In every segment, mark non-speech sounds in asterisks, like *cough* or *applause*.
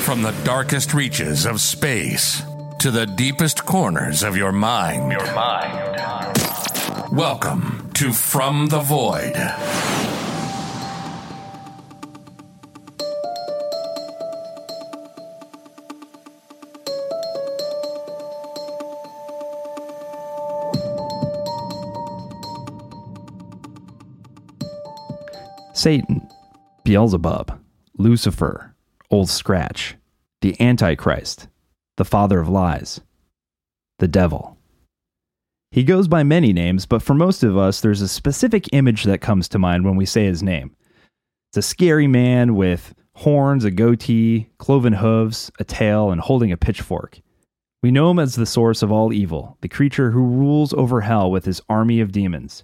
From the darkest reaches of space to the deepest corners of your mind. Your mind. Welcome to From the Void. Satan, Beelzebub, Lucifer, Old Scratch, the Antichrist, the father of lies, the devil. He goes by many names, but for most of us, there's a specific image that comes to mind when we say his name. It's a scary man with horns, a goatee, cloven hooves, a tail, and holding a pitchfork. We know him as the source of all evil, the creature who rules over hell with his army of demons,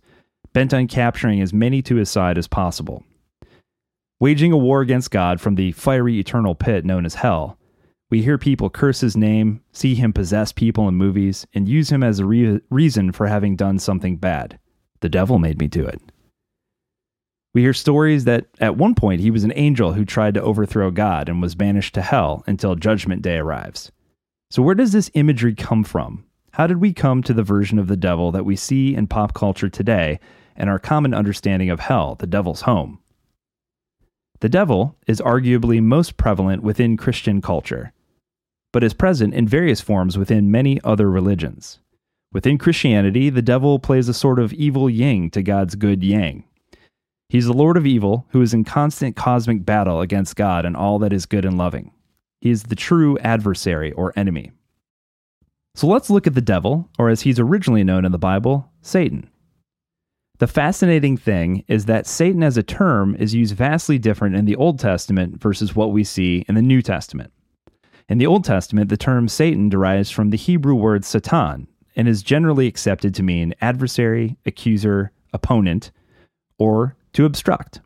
bent on capturing as many to his side as possible. Waging a war against God from the fiery eternal pit known as hell, we hear people curse his name, see him possess people in movies, and use him as a re- reason for having done something bad. The devil made me do it. We hear stories that at one point he was an angel who tried to overthrow God and was banished to hell until Judgment Day arrives. So, where does this imagery come from? How did we come to the version of the devil that we see in pop culture today and our common understanding of hell, the devil's home? The devil is arguably most prevalent within Christian culture, but is present in various forms within many other religions. Within Christianity, the devil plays a sort of evil yin to God's good yang. He's the Lord of evil who is in constant cosmic battle against God and all that is good and loving. He is the true adversary or enemy. So let's look at the devil, or as he's originally known in the Bible, Satan. The fascinating thing is that Satan as a term is used vastly different in the Old Testament versus what we see in the New Testament. In the Old Testament, the term Satan derives from the Hebrew word Satan and is generally accepted to mean adversary, accuser, opponent, or to obstruct.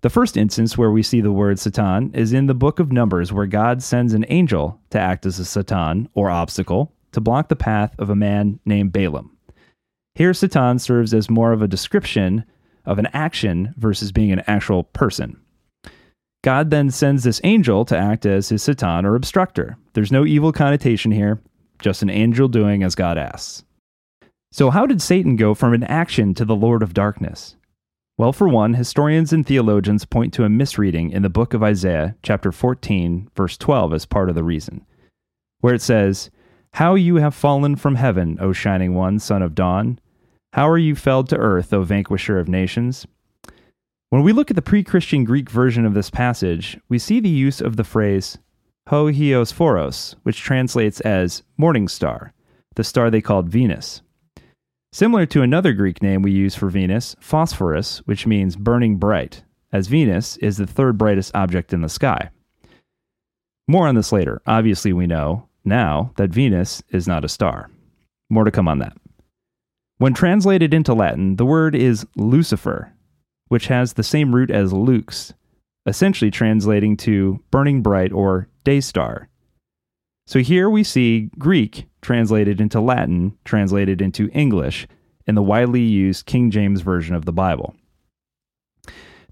The first instance where we see the word Satan is in the book of Numbers, where God sends an angel to act as a Satan, or obstacle, to block the path of a man named Balaam. Here, Satan serves as more of a description of an action versus being an actual person. God then sends this angel to act as his Satan or obstructor. There's no evil connotation here, just an angel doing as God asks. So, how did Satan go from an action to the Lord of darkness? Well, for one, historians and theologians point to a misreading in the book of Isaiah, chapter 14, verse 12, as part of the reason, where it says, How you have fallen from heaven, O shining one, son of dawn! How are you felled to earth, O vanquisher of nations? When we look at the pre Christian Greek version of this passage, we see the use of the phrase ho hios phoros, which translates as morning star, the star they called Venus. Similar to another Greek name we use for Venus, Phosphorus, which means burning bright, as Venus is the third brightest object in the sky. More on this later. Obviously, we know now that Venus is not a star. More to come on that. When translated into Latin, the word is Lucifer, which has the same root as lux, essentially translating to burning bright or day star. So here we see Greek translated into Latin, translated into English, in the widely used King James Version of the Bible.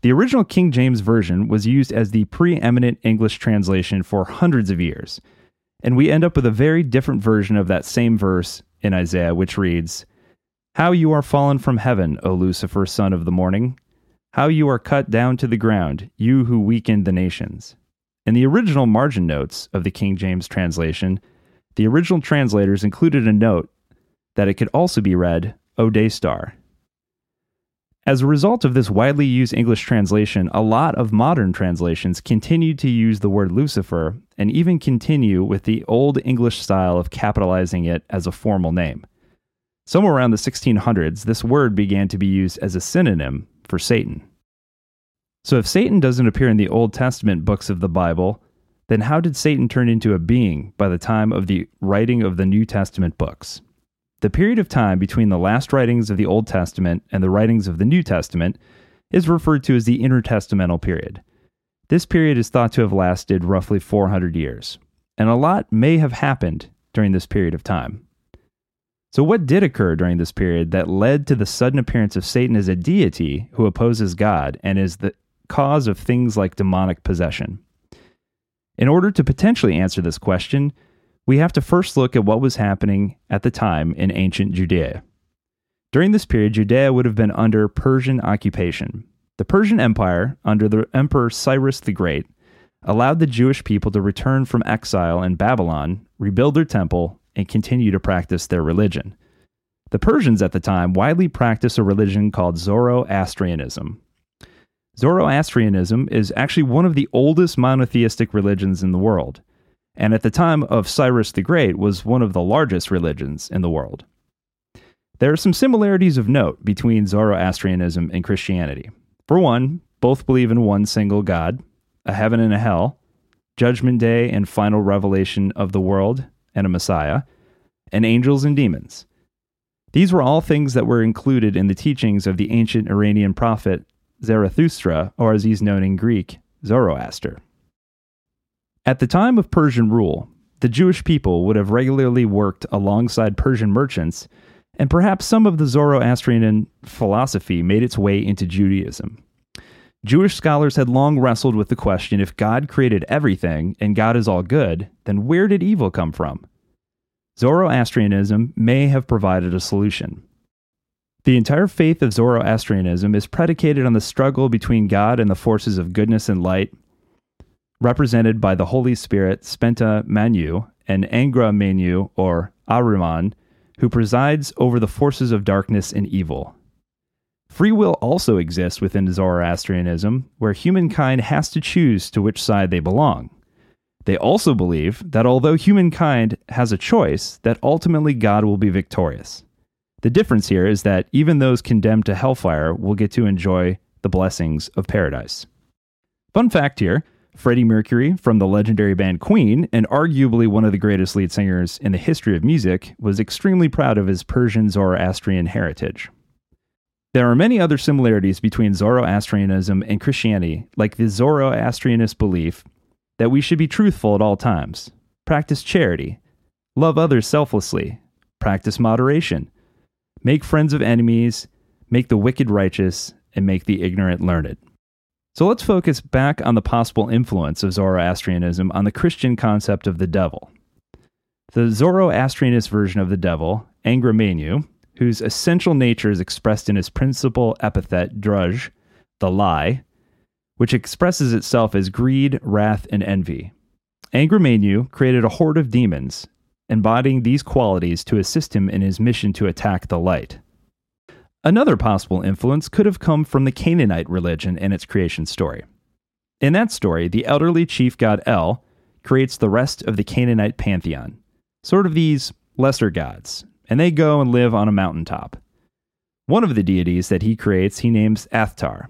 The original King James Version was used as the preeminent English translation for hundreds of years, and we end up with a very different version of that same verse in Isaiah, which reads, How you are fallen from heaven, O Lucifer, son of the morning! How you are cut down to the ground, you who weakened the nations! In the original margin notes of the King James translation, the original translators included a note that it could also be read, O Day Star. As a result of this widely used English translation, a lot of modern translations continue to use the word Lucifer and even continue with the old English style of capitalizing it as a formal name. Somewhere around the 1600s, this word began to be used as a synonym for Satan. So, if Satan doesn't appear in the Old Testament books of the Bible, then how did Satan turn into a being by the time of the writing of the New Testament books? The period of time between the last writings of the Old Testament and the writings of the New Testament is referred to as the intertestamental period. This period is thought to have lasted roughly 400 years, and a lot may have happened during this period of time. So, what did occur during this period that led to the sudden appearance of Satan as a deity who opposes God and is the cause of things like demonic possession. In order to potentially answer this question, we have to first look at what was happening at the time in ancient Judea. During this period, Judea would have been under Persian occupation. The Persian Empire, under the Emperor Cyrus the Great, allowed the Jewish people to return from exile in Babylon, rebuild their temple, and continue to practice their religion. The Persians at the time widely practiced a religion called Zoroastrianism. Zoroastrianism is actually one of the oldest monotheistic religions in the world, and at the time of Cyrus the Great was one of the largest religions in the world. There are some similarities of note between Zoroastrianism and Christianity. For one, both believe in one single God, a heaven and a hell, judgment day and final revelation of the world, and a Messiah, and angels and demons. These were all things that were included in the teachings of the ancient Iranian prophet Zarathustra, or as he's known in Greek, Zoroaster. At the time of Persian rule, the Jewish people would have regularly worked alongside Persian merchants, and perhaps some of the Zoroastrian philosophy made its way into Judaism. Jewish scholars had long wrestled with the question if God created everything and God is all good, then where did evil come from? Zoroastrianism may have provided a solution. The entire faith of Zoroastrianism is predicated on the struggle between God and the forces of goodness and light, represented by the Holy Spirit, Spenta Mainyu, and Angra Mainyu, or Ahriman, who presides over the forces of darkness and evil. Free will also exists within Zoroastrianism, where humankind has to choose to which side they belong. They also believe that although humankind has a choice, that ultimately God will be victorious. The difference here is that even those condemned to hellfire will get to enjoy the blessings of paradise. Fun fact here Freddie Mercury from the legendary band Queen, and arguably one of the greatest lead singers in the history of music, was extremely proud of his Persian Zoroastrian heritage. There are many other similarities between Zoroastrianism and Christianity, like the Zoroastrianist belief that we should be truthful at all times, practice charity, love others selflessly, practice moderation, make friends of enemies, make the wicked righteous, and make the ignorant learned. So let's focus back on the possible influence of Zoroastrianism on the Christian concept of the devil. The Zoroastrianist version of the devil, Angra Mainyu, whose essential nature is expressed in his principal epithet, druj, the lie, which expresses itself as greed, wrath, and envy. Angra Mainyu created a horde of demons, embodying these qualities to assist him in his mission to attack the light. Another possible influence could have come from the Canaanite religion and its creation story. In that story, the elderly chief god El creates the rest of the Canaanite pantheon, sort of these lesser gods, and they go and live on a mountaintop. One of the deities that he creates he names Athtar.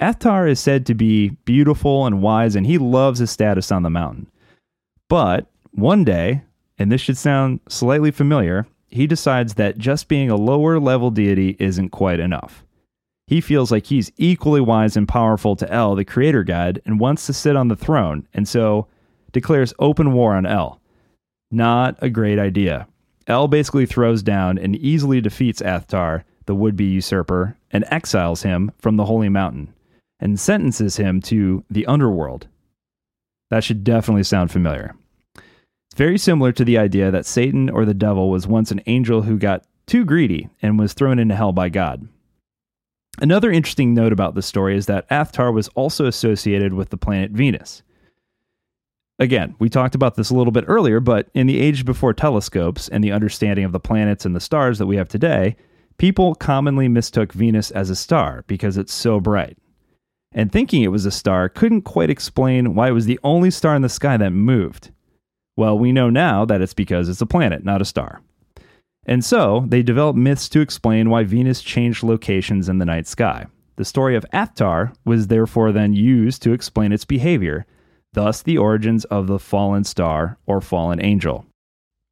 Athtar is said to be beautiful and wise, and he loves his status on the mountain. But one day, and this should sound slightly familiar, he decides that just being a lower level deity isn't quite enough. He feels like he's equally wise and powerful to El, the creator god, and wants to sit on the throne, and so declares open war on El. Not a great idea. El basically throws down and easily defeats Athtar, the would be usurper, and exiles him from the Holy Mountain, and sentences him to the underworld. That should definitely sound familiar. It's very similar to the idea that Satan or the devil was once an angel who got too greedy and was thrown into hell by God. Another interesting note about this story is that Athtar was also associated with the planet Venus. Again, we talked about this a little bit earlier, but in the age before telescopes and the understanding of the planets and the stars that we have today, people commonly mistook Venus as a star because it's so bright. And thinking it was a star couldn't quite explain why it was the only star in the sky that moved. Well, we know now that it's because it's a planet, not a star. And so, they developed myths to explain why Venus changed locations in the night sky. The story of Athtar was therefore then used to explain its behavior thus the origins of the fallen star or fallen angel.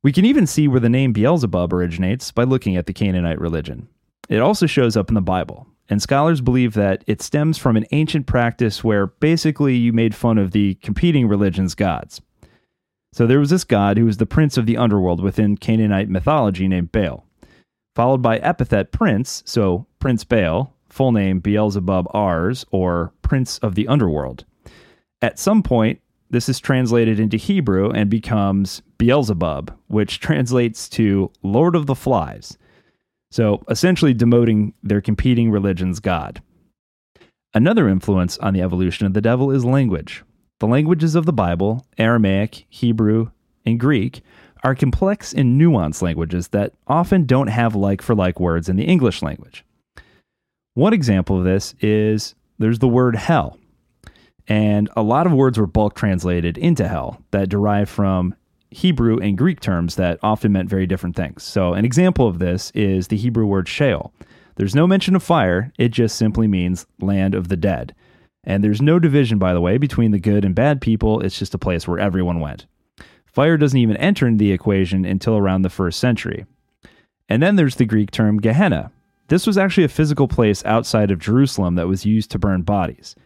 We can even see where the name Beelzebub originates by looking at the Canaanite religion. It also shows up in the Bible, and scholars believe that it stems from an ancient practice where basically you made fun of the competing religion's gods. So there was this god who was the prince of the underworld within Canaanite mythology named Baal, followed by epithet prince, so Prince Baal, full name Beelzebub Ars, or Prince of the Underworld. At some point, this is translated into Hebrew and becomes Beelzebub, which *laughs* translates to Lord of the Flies. So essentially demoting their competing religion's God. Another influence on the evolution of the devil is language. The languages of the Bible, Aramaic, Hebrew, and Greek, are complex and nuanced languages that often don't have like for like words in the English language. One example of this is there's the word hell. And a lot of words were bulk translated into hell that derive from Hebrew and Greek terms that often meant very different things. So, an example of this is the Hebrew word Sheol. There's no mention of fire, it just simply means land of the dead. And there's no division, by the way, between the good and bad people. It's just a place where everyone went. Fire doesn't even enter into the equation until around the first century. And then there's the Greek term Gehenna. This was actually a physical place outside of Jerusalem that was used to burn bodies.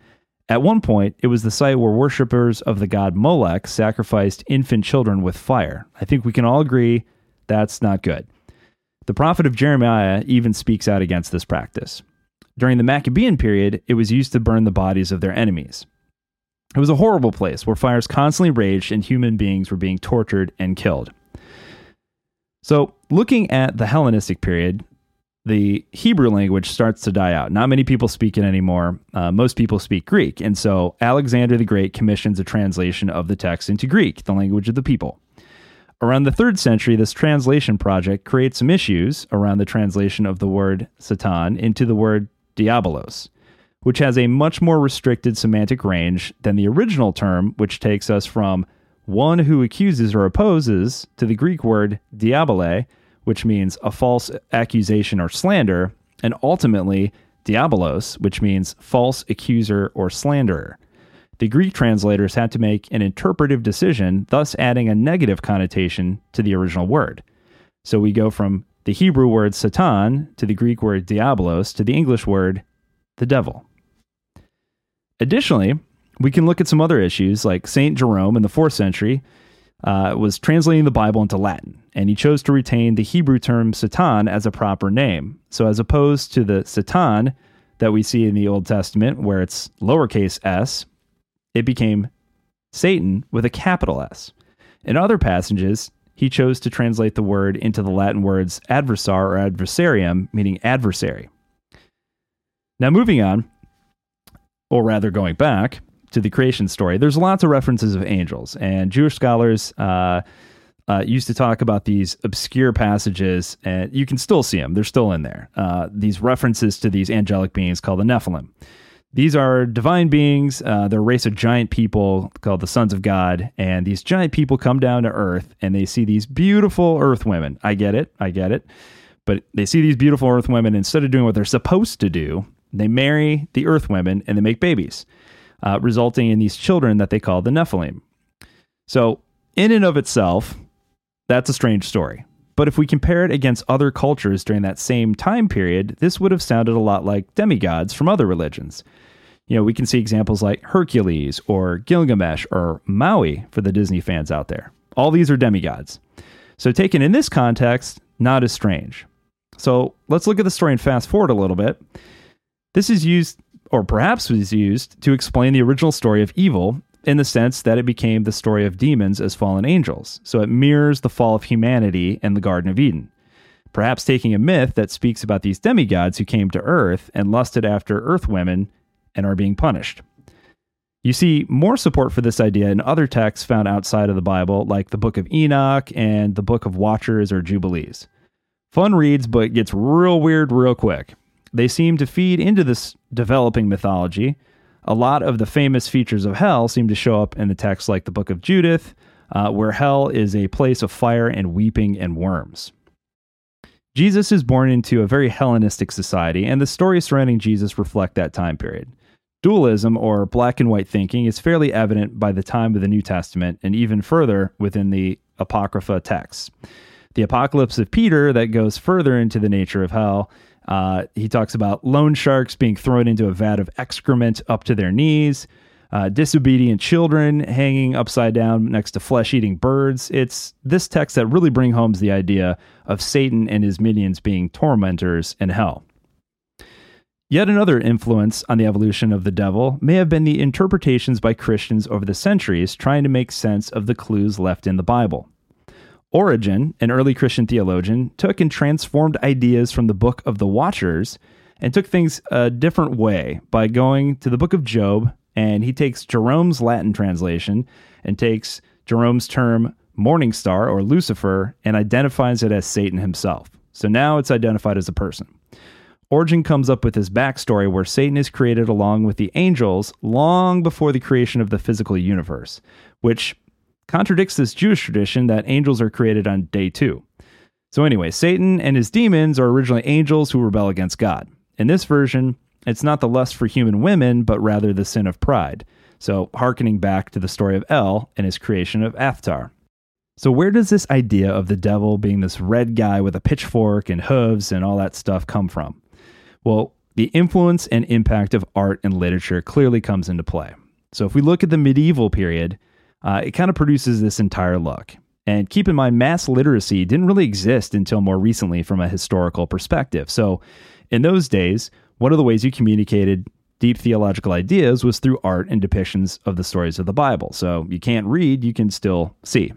At one point, it was the site where worshippers of the god Molech sacrificed infant children with fire. I think we can all agree that's not good. The prophet of Jeremiah even speaks out against this practice. During the Maccabean period, it was used to burn the bodies of their enemies. It was a horrible place where fires constantly raged and human beings were being tortured and killed. So, looking at the Hellenistic period, the Hebrew language starts to die out. Not many people speak it anymore. Uh, most people speak Greek. And so Alexander the Great commissions a translation of the text into Greek, the language of the people. Around the third century, this translation project creates some issues around the translation of the word Satan into the word diabolos, which has a much more restricted semantic range than the original term, which takes us from one who accuses or opposes to the Greek word diabole, which means a false accusation or slander, and ultimately diabolos, which means false accuser or slanderer. The Greek translators had to make an interpretive decision, thus adding a negative connotation to the original word. So we go from the Hebrew word Satan to the Greek word diabolos to the English word the devil. Additionally, we can look at some other issues like St. Jerome in the 4th century uh, was translating the Bible into Latin, and he chose to retain the Hebrew term Satan as a proper name. So, as opposed to the Satan that we see in the Old Testament, where it's lowercase s, it became Satan with a capital S. In other passages, he chose to translate the word into the Latin words adversar or adversarium, meaning adversary. Now, moving on, or rather going back, to the creation story, there's lots of references of angels, and Jewish scholars uh, uh, used to talk about these obscure passages, and you can still see them; they're still in there. Uh, these references to these angelic beings called the Nephilim. These are divine beings. Uh, they're a race of giant people called the sons of God, and these giant people come down to Earth, and they see these beautiful Earth women. I get it, I get it, but they see these beautiful Earth women. Instead of doing what they're supposed to do, they marry the Earth women and they make babies uh, resulting in these children that they call the Nephilim. So, in and of itself, that's a strange story. But if we compare it against other cultures during that same time period, this would have sounded a lot like demigods from other religions. You know, we can see examples like Hercules or Gilgamesh or Maui for the Disney fans out there. All these are demigods. So, taken in this context, not as strange. So, let's look at the story and fast forward a little bit. This is used or perhaps was used to explain the original story of evil in the sense that it became the story of demons as fallen angels. So it mirrors the fall of humanity in the Garden of Eden. Perhaps taking a myth that speaks about these demigods who came to earth and lusted after earth women and are being punished. You see more support for this idea in other texts found outside of the Bible, like the Book of Enoch and the Book of Watchers or Jubilees. Fun reads, but gets real weird real quick. They seem to feed into this developing mythology. A lot of the famous features of hell seem to show up in the text, like the Book of Judith, uh, where hell is a place of fire and weeping and worms. Jesus is born into a very Hellenistic society, and the stories surrounding Jesus reflect that time period. Dualism, or black and white thinking, is fairly evident by the time of the New Testament and even further within the Apocrypha texts. The Apocalypse of Peter, that goes further into the nature of hell, uh, he talks about loan sharks being thrown into a vat of excrement up to their knees, uh, disobedient children hanging upside down next to flesh eating birds. It's this text that really bring home the idea of Satan and his minions being tormentors in hell. Yet another influence on the evolution of the devil may have been the interpretations by Christians over the centuries trying to make sense of the clues left in the Bible. Origen, an early Christian theologian, took and transformed ideas from the book of the Watchers and took things a different way by going to the book of Job, and he takes Jerome's Latin translation and takes Jerome's term morning star or Lucifer and identifies it as Satan himself. So now it's identified as a person. Origen comes up with his backstory where Satan is created along with the angels long before the creation of the physical universe, which contradicts this Jewish tradition that angels are created on day two. So, anyway, Satan and his demons are originally angels who rebel against God. In this version, it's not the lust for human women, but rather the sin of pride. So, hearkening back to the story of El and his creation of Athtar. So, where does this idea of the devil being this red guy with a pitchfork and hooves and all that stuff come from? Well, the influence and impact of art and literature clearly comes into play. So if we look at the medieval period, uh, it kind of produces this entire look. And keep in mind, mass literacy didn't really exist until more recently from a historical perspective. So in those days, one of the ways you communicated deep theological ideas was through art and depictions of the stories of the Bible. So you can't read, you can still see.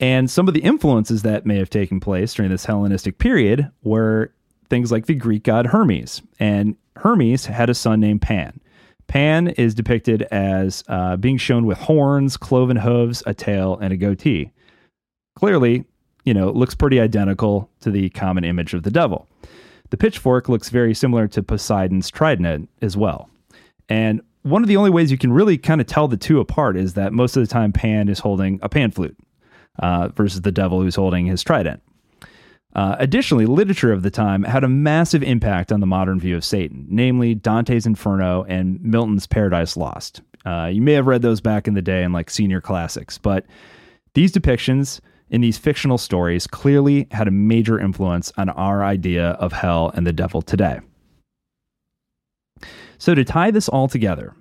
And some of the influences that may have taken place during this Hellenistic period were things like the Greek god Hermes. And Hermes had a son named Pan. Pan is depicted as uh, being shown with horns, cloven hooves, a tail, and a goatee. Clearly, you know, looks pretty identical to the common image of the devil. The pitchfork looks very similar to Poseidon's trident as well. And one of the only ways you can really kind of tell the two apart is that most of the time Pan is holding a pan flute uh, versus the devil who's holding his trident. Uh, additionally, literature of the time had a massive impact on the modern view of Satan, namely Dante's Inferno and Milton's Paradise Lost. Uh, you may have read those back in the day in like senior classics, but these depictions in these fictional stories clearly had a major influence on our idea of hell and the devil today. So, to tie this all together,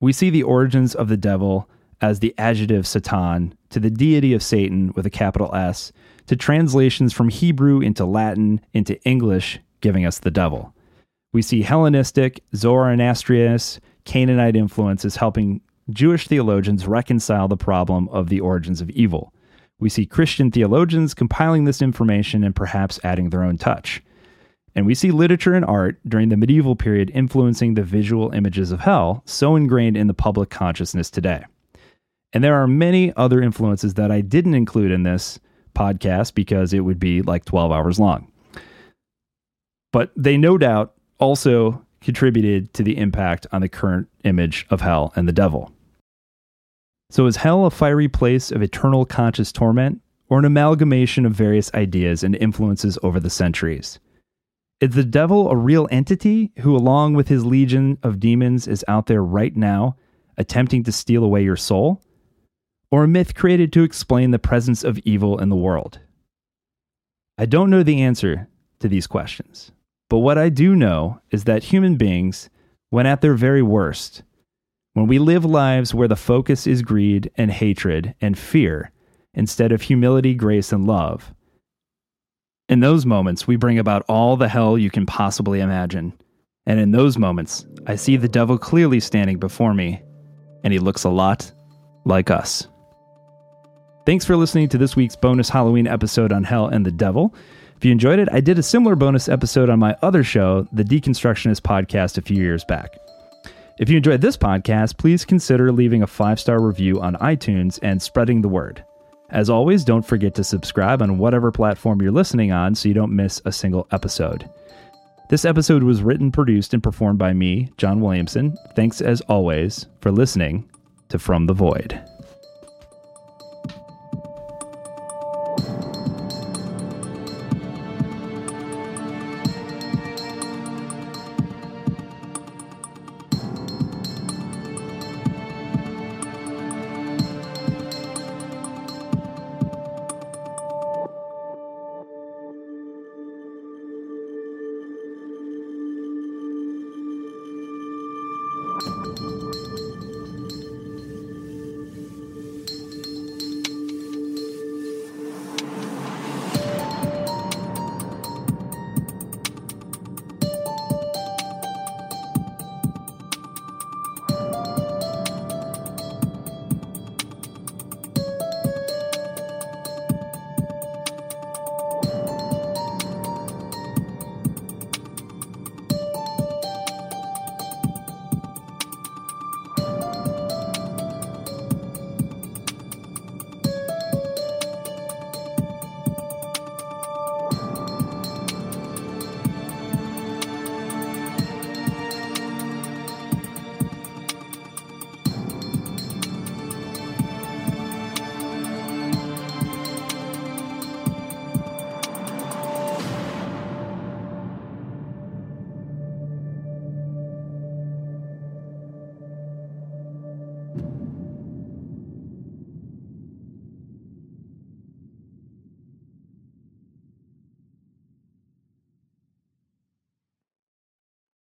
we see the origins of the devil as the adjective Satan to the deity of Satan with a capital S to translations from Hebrew into Latin into English, giving us the devil. We see Hellenistic, Zoroastrian, Canaanite influences helping Jewish theologians reconcile the problem of the origins of evil. We see Christian theologians compiling this information and perhaps adding their own touch. And we see literature and art during the medieval period influencing the visual images of hell so ingrained in the public consciousness today. And there are many other influences that I didn't include in this, podcast because it would be like 12 hours long. But they no doubt also contributed to the impact on the current image of hell and the devil. So, is hell a fiery place of eternal conscious torment, or an amalgamation of various ideas and influences over the centuries? Is the devil a real entity who, along with his legion of demons, is out there right now attempting to steal away your soul? Or a myth created to explain the presence of evil in the world? I don't know the answer to these questions, but what I do know is that human beings, when at their very worst, when we live lives where the focus is greed and hatred and fear instead of humility, grace, and love, in those moments, we bring about all the hell you can possibly imagine. And in those moments, I see the devil clearly standing before me, and he looks a lot like us. Thanks for listening to this week's bonus Halloween episode on Hell and the Devil. If you enjoyed it, I did a similar bonus episode on my other show, the Deconstructionist podcast, a few years back. If you enjoyed this podcast, please consider leaving a five star review on iTunes and spreading the word. As always, don't forget to subscribe on whatever platform you're listening on so you don't miss a single episode. This episode was written, produced, and performed by me, John Williamson. Thanks as always for listening to From the Void.